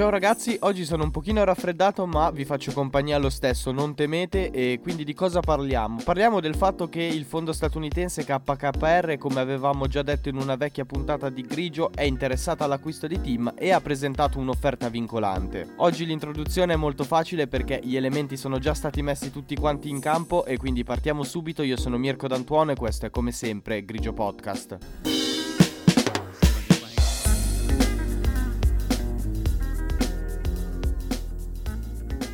Ciao ragazzi, oggi sono un pochino raffreddato ma vi faccio compagnia lo stesso, non temete e quindi di cosa parliamo? Parliamo del fatto che il fondo statunitense KKR, come avevamo già detto in una vecchia puntata di Grigio, è interessato all'acquisto di team e ha presentato un'offerta vincolante. Oggi l'introduzione è molto facile perché gli elementi sono già stati messi tutti quanti in campo e quindi partiamo subito, io sono Mirko D'Antuono e questo è come sempre Grigio Podcast.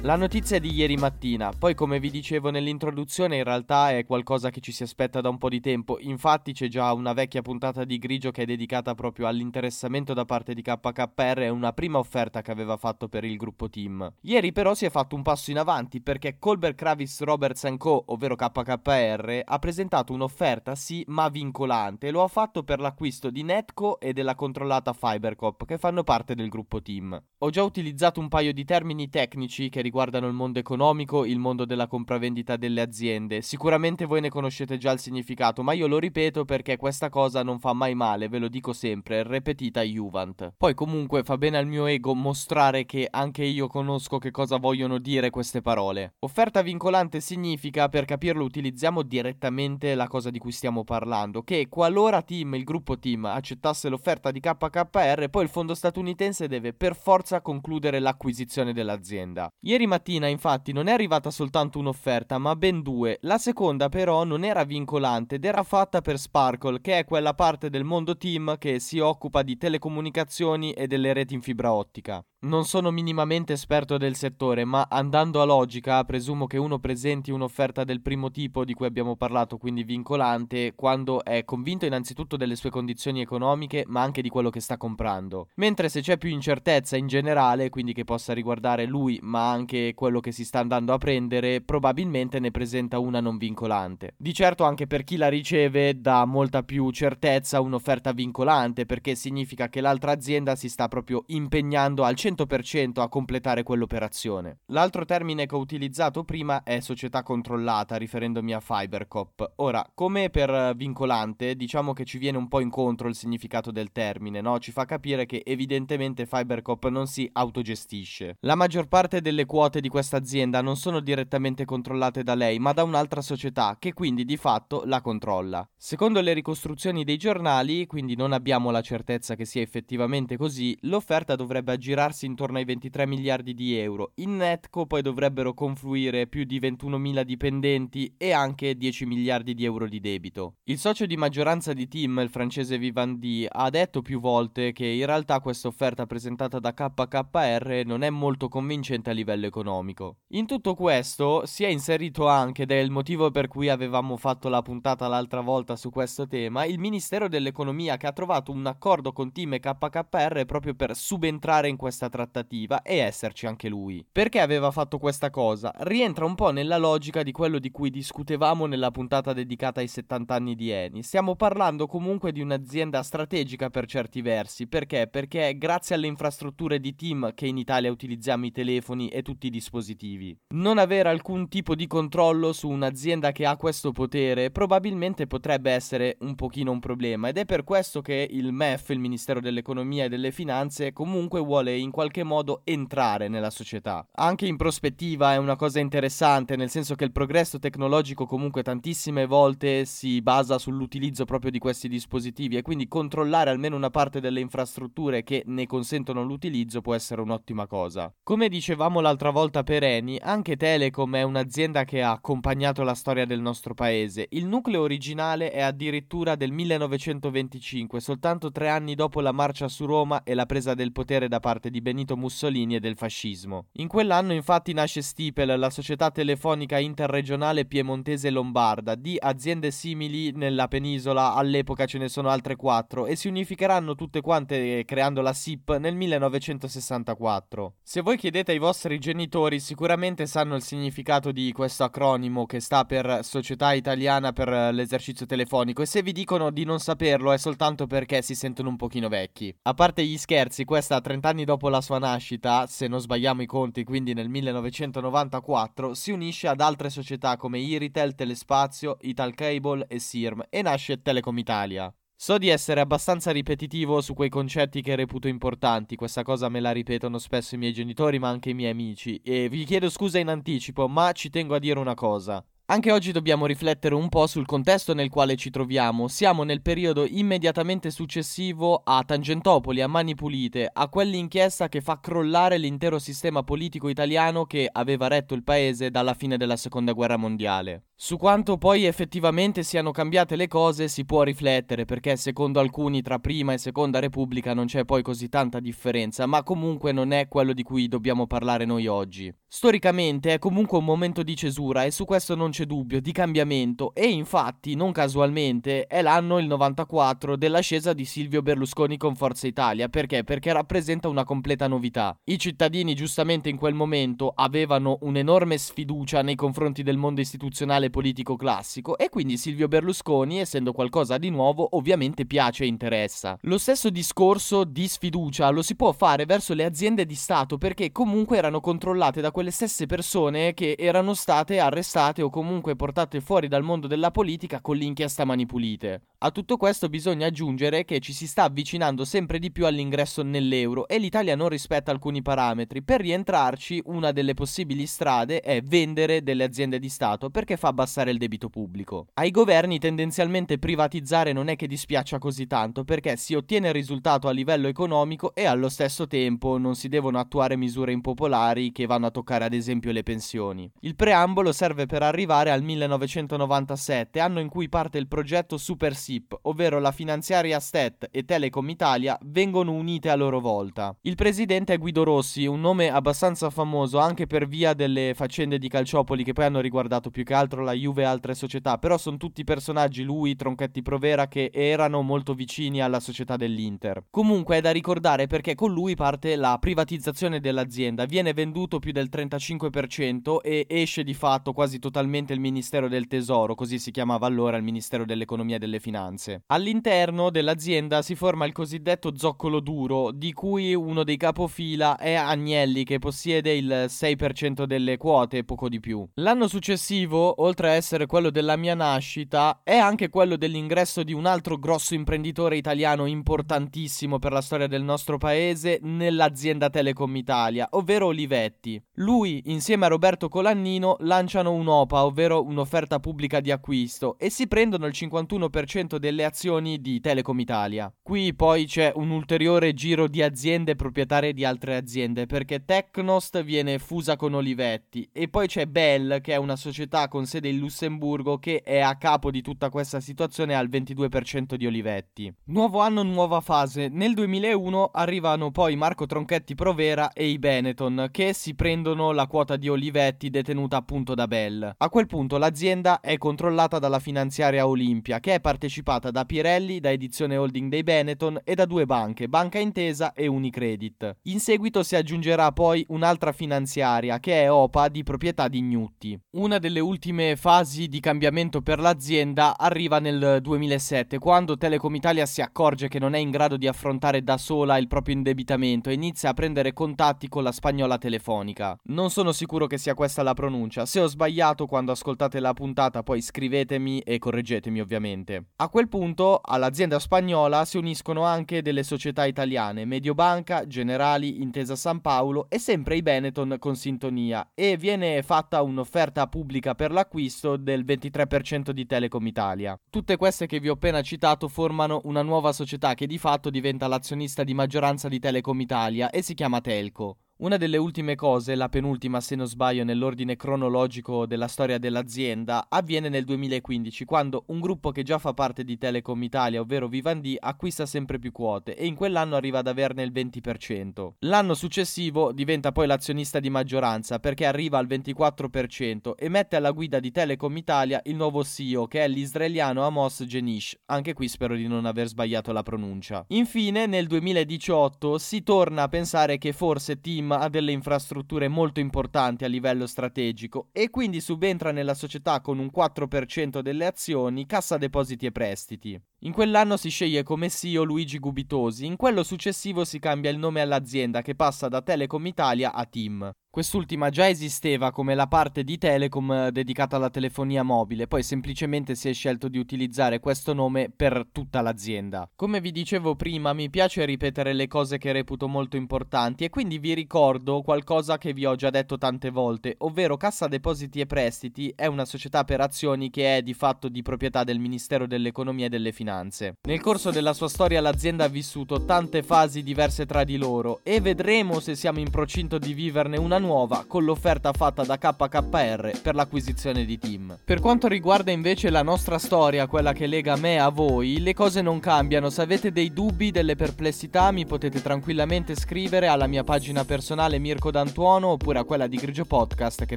La notizia è di ieri mattina, poi come vi dicevo nell'introduzione in realtà è qualcosa che ci si aspetta da un po' di tempo, infatti c'è già una vecchia puntata di Grigio che è dedicata proprio all'interessamento da parte di KKR e una prima offerta che aveva fatto per il gruppo team. Ieri però si è fatto un passo in avanti perché Colbert Kravis Roberts Co, ovvero KKR, ha presentato un'offerta sì ma vincolante e lo ha fatto per l'acquisto di Netco e della controllata Fibercop che fanno parte del gruppo team. Ho già utilizzato un paio di termini tecnici che riguardano riguardano il mondo economico, il mondo della compravendita delle aziende. Sicuramente voi ne conoscete già il significato, ma io lo ripeto perché questa cosa non fa mai male, ve lo dico sempre, repetita Juvent. Poi comunque fa bene al mio ego mostrare che anche io conosco che cosa vogliono dire queste parole. Offerta vincolante significa, per capirlo utilizziamo direttamente la cosa di cui stiamo parlando, che qualora team, il gruppo team, accettasse l'offerta di KKR, poi il fondo statunitense deve per forza concludere l'acquisizione dell'azienda. Ieri mattina, infatti, non è arrivata soltanto un'offerta, ma ben due. La seconda, però, non era vincolante ed era fatta per Sparkle, che è quella parte del mondo team che si occupa di telecomunicazioni e delle reti in fibra ottica. Non sono minimamente esperto del settore, ma andando a logica, presumo che uno presenti un'offerta del primo tipo di cui abbiamo parlato, quindi vincolante, quando è convinto innanzitutto delle sue condizioni economiche, ma anche di quello che sta comprando. Mentre se c'è più incertezza in generale, quindi che possa riguardare lui, ma anche quello che si sta andando a prendere, probabilmente ne presenta una non vincolante. Di certo anche per chi la riceve dà molta più certezza un'offerta vincolante, perché significa che l'altra azienda si sta proprio impegnando al 100% 100% a completare quell'operazione. L'altro termine che ho utilizzato prima è società controllata, riferendomi a Fibercop. Ora, come per vincolante, diciamo che ci viene un po' incontro il significato del termine, no? Ci fa capire che evidentemente Fibercop non si autogestisce. La maggior parte delle quote di questa azienda non sono direttamente controllate da lei, ma da un'altra società che quindi di fatto la controlla. Secondo le ricostruzioni dei giornali, quindi non abbiamo la certezza che sia effettivamente così, l'offerta dovrebbe aggirarsi intorno ai 23 miliardi di euro. In Netco poi dovrebbero confluire più di 21.000 dipendenti e anche 10 miliardi di euro di debito. Il socio di maggioranza di team, il francese Vivendi, ha detto più volte che in realtà questa offerta presentata da KKR non è molto convincente a livello economico. In tutto questo si è inserito anche, ed è il motivo per cui avevamo fatto la puntata l'altra volta su questo tema, il Ministero dell'Economia che ha trovato un accordo con team e KKR proprio per subentrare in questa trattativa e esserci anche lui. Perché aveva fatto questa cosa? Rientra un po' nella logica di quello di cui discutevamo nella puntata dedicata ai 70 anni di Eni. Stiamo parlando comunque di un'azienda strategica per certi versi. Perché? Perché grazie alle infrastrutture di team che in Italia utilizziamo i telefoni e tutti i dispositivi. Non avere alcun tipo di controllo su un'azienda che ha questo potere probabilmente potrebbe essere un pochino un problema ed è per questo che il MEF, il Ministero dell'Economia e delle Finanze, comunque vuole in qualche modo entrare nella società. Anche in prospettiva è una cosa interessante, nel senso che il progresso tecnologico comunque tantissime volte si basa sull'utilizzo proprio di questi dispositivi e quindi controllare almeno una parte delle infrastrutture che ne consentono l'utilizzo può essere un'ottima cosa. Come dicevamo l'altra volta per Eni, anche Telecom è un'azienda che ha accompagnato la storia del nostro paese. Il nucleo originale è addirittura del 1925, soltanto tre anni dopo la marcia su Roma e la presa del potere da parte di Benito Mussolini e del fascismo. In quell'anno infatti nasce Stipel, la società telefonica interregionale piemontese lombarda, di aziende simili nella penisola, all'epoca ce ne sono altre quattro, e si unificheranno tutte quante creando la SIP nel 1964. Se voi chiedete ai vostri genitori sicuramente sanno il significato di questo acronimo che sta per Società Italiana per l'esercizio telefonico e se vi dicono di non saperlo è soltanto perché si sentono un pochino vecchi. A parte gli scherzi, questa 30 anni dopo la sua nascita, se non sbagliamo i conti, quindi nel 1994, si unisce ad altre società come Iritel, Telespazio, Italcable e Sirm e nasce Telecom Italia. So di essere abbastanza ripetitivo su quei concetti che reputo importanti, questa cosa me la ripetono spesso i miei genitori ma anche i miei amici e vi chiedo scusa in anticipo, ma ci tengo a dire una cosa. Anche oggi dobbiamo riflettere un po' sul contesto nel quale ci troviamo. Siamo nel periodo immediatamente successivo a Tangentopoli, a Mani Pulite, a quell'inchiesta che fa crollare l'intero sistema politico italiano che aveva retto il paese dalla fine della seconda guerra mondiale. Su quanto poi effettivamente siano cambiate le cose si può riflettere perché secondo alcuni tra prima e seconda repubblica non c'è poi così tanta differenza, ma comunque non è quello di cui dobbiamo parlare noi oggi. Storicamente è comunque un momento di cesura e su questo non c'è dubbio, di cambiamento e infatti non casualmente è l'anno il 94 dell'ascesa di Silvio Berlusconi con Forza Italia, perché? Perché rappresenta una completa novità. I cittadini giustamente in quel momento avevano un'enorme sfiducia nei confronti del mondo istituzionale politico classico e quindi Silvio Berlusconi, essendo qualcosa di nuovo, ovviamente piace e interessa. Lo stesso discorso di sfiducia lo si può fare verso le aziende di Stato perché comunque erano controllate da quelle stesse persone che erano state arrestate o comunque portate fuori dal mondo della politica con l'inchiesta Mani Pulite. A tutto questo bisogna aggiungere che ci si sta avvicinando sempre di più all'ingresso nell'euro e l'Italia non rispetta alcuni parametri. Per rientrarci una delle possibili strade è vendere delle aziende di Stato perché fa abbassare il debito pubblico. Ai governi tendenzialmente privatizzare non è che dispiaccia così tanto perché si ottiene il risultato a livello economico e allo stesso tempo non si devono attuare misure impopolari che vanno a toccare ad esempio le pensioni. Il preambolo serve per arrivare al 1997, anno in cui parte il progetto Super SIP, ovvero la finanziaria Stet e Telecom Italia vengono unite a loro volta. Il presidente è Guido Rossi, un nome abbastanza famoso anche per via delle faccende di Calciopoli che poi hanno riguardato più che altro la Juve e altre società, però sono tutti personaggi, lui, Tronchetti Provera, che erano molto vicini alla società dell'Inter. Comunque è da ricordare perché con lui parte la privatizzazione dell'azienda, viene venduto più del 35% e esce di fatto quasi totalmente il Ministero del Tesoro, così si chiamava allora il Ministero dell'Economia e delle Finanze. All'interno dell'azienda si forma il cosiddetto zoccolo duro, di cui uno dei capofila è Agnelli, che possiede il 6% delle quote, poco di più. L'anno successivo, oltre a essere quello della mia nascita, è anche quello dell'ingresso di un altro grosso imprenditore italiano importantissimo per la storia del nostro paese nell'azienda Telecom Italia, ovvero Olivetti. Lui, insieme a Roberto Colannino, lanciano un'OPA, ovvero un'offerta pubblica di acquisto, e si prendono il 51% delle azioni di Telecom Italia. Qui poi c'è un ulteriore giro di aziende proprietarie di altre aziende, perché Tecnost viene fusa con Olivetti, e poi c'è Bell, che è una società con sede del Lussemburgo che è a capo di tutta questa situazione al 22% di Olivetti. Nuovo anno, nuova fase. Nel 2001 arrivano poi Marco Tronchetti Provera e i Benetton che si prendono la quota di Olivetti detenuta appunto da Bell. A quel punto l'azienda è controllata dalla finanziaria Olimpia che è partecipata da Pirelli, da Edizione Holding dei Benetton e da due banche, Banca Intesa e Unicredit. In seguito si aggiungerà poi un'altra finanziaria che è OPA di proprietà di Gnutti. Una delle ultime fasi di cambiamento per l'azienda arriva nel 2007, quando Telecom Italia si accorge che non è in grado di affrontare da sola il proprio indebitamento e inizia a prendere contatti con la spagnola telefonica. Non sono sicuro che sia questa la pronuncia, se ho sbagliato quando ascoltate la puntata poi scrivetemi e correggetemi ovviamente. A quel punto all'azienda spagnola si uniscono anche delle società italiane, Mediobanca, Generali, Intesa San Paolo e sempre i Benetton con sintonia e viene fatta un'offerta pubblica per l'acquisto acquisto del 23% di Telecom Italia. Tutte queste che vi ho appena citato formano una nuova società che di fatto diventa l'azionista di maggioranza di Telecom Italia e si chiama Telco. Una delle ultime cose, la penultima se non sbaglio nell'ordine cronologico della storia dell'azienda, avviene nel 2015 quando un gruppo che già fa parte di Telecom Italia, ovvero Vivendi, acquista sempre più quote e in quell'anno arriva ad averne il 20%. L'anno successivo diventa poi l'azionista di maggioranza perché arriva al 24% e mette alla guida di Telecom Italia il nuovo CEO che è l'israeliano Amos Genish, anche qui spero di non aver sbagliato la pronuncia. Infine nel 2018 si torna a pensare che forse Team Team ha delle infrastrutture molto importanti a livello strategico e quindi subentra nella società con un 4% delle azioni Cassa Depositi e Prestiti. In quell'anno si sceglie come CEO Luigi Gubitosi, in quello successivo si cambia il nome all'azienda che passa da Telecom Italia a Team. Quest'ultima già esisteva come la parte di Telecom eh, dedicata alla telefonia mobile, poi semplicemente si è scelto di utilizzare questo nome per tutta l'azienda. Come vi dicevo prima, mi piace ripetere le cose che reputo molto importanti e quindi vi ricordo qualcosa che vi ho già detto tante volte, ovvero Cassa Depositi e Prestiti è una società per azioni che è di fatto di proprietà del Ministero dell'Economia e delle Finanze. Nel corso della sua storia l'azienda ha vissuto tante fasi diverse tra di loro e vedremo se siamo in procinto di viverne una nuova con l'offerta fatta da KKR per l'acquisizione di Team. Per quanto riguarda invece la nostra storia, quella che lega me a voi, le cose non cambiano. Se avete dei dubbi, delle perplessità, mi potete tranquillamente scrivere alla mia pagina personale Mirko D'Antuono oppure a quella di Grigio Podcast che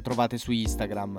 trovate su Instagram.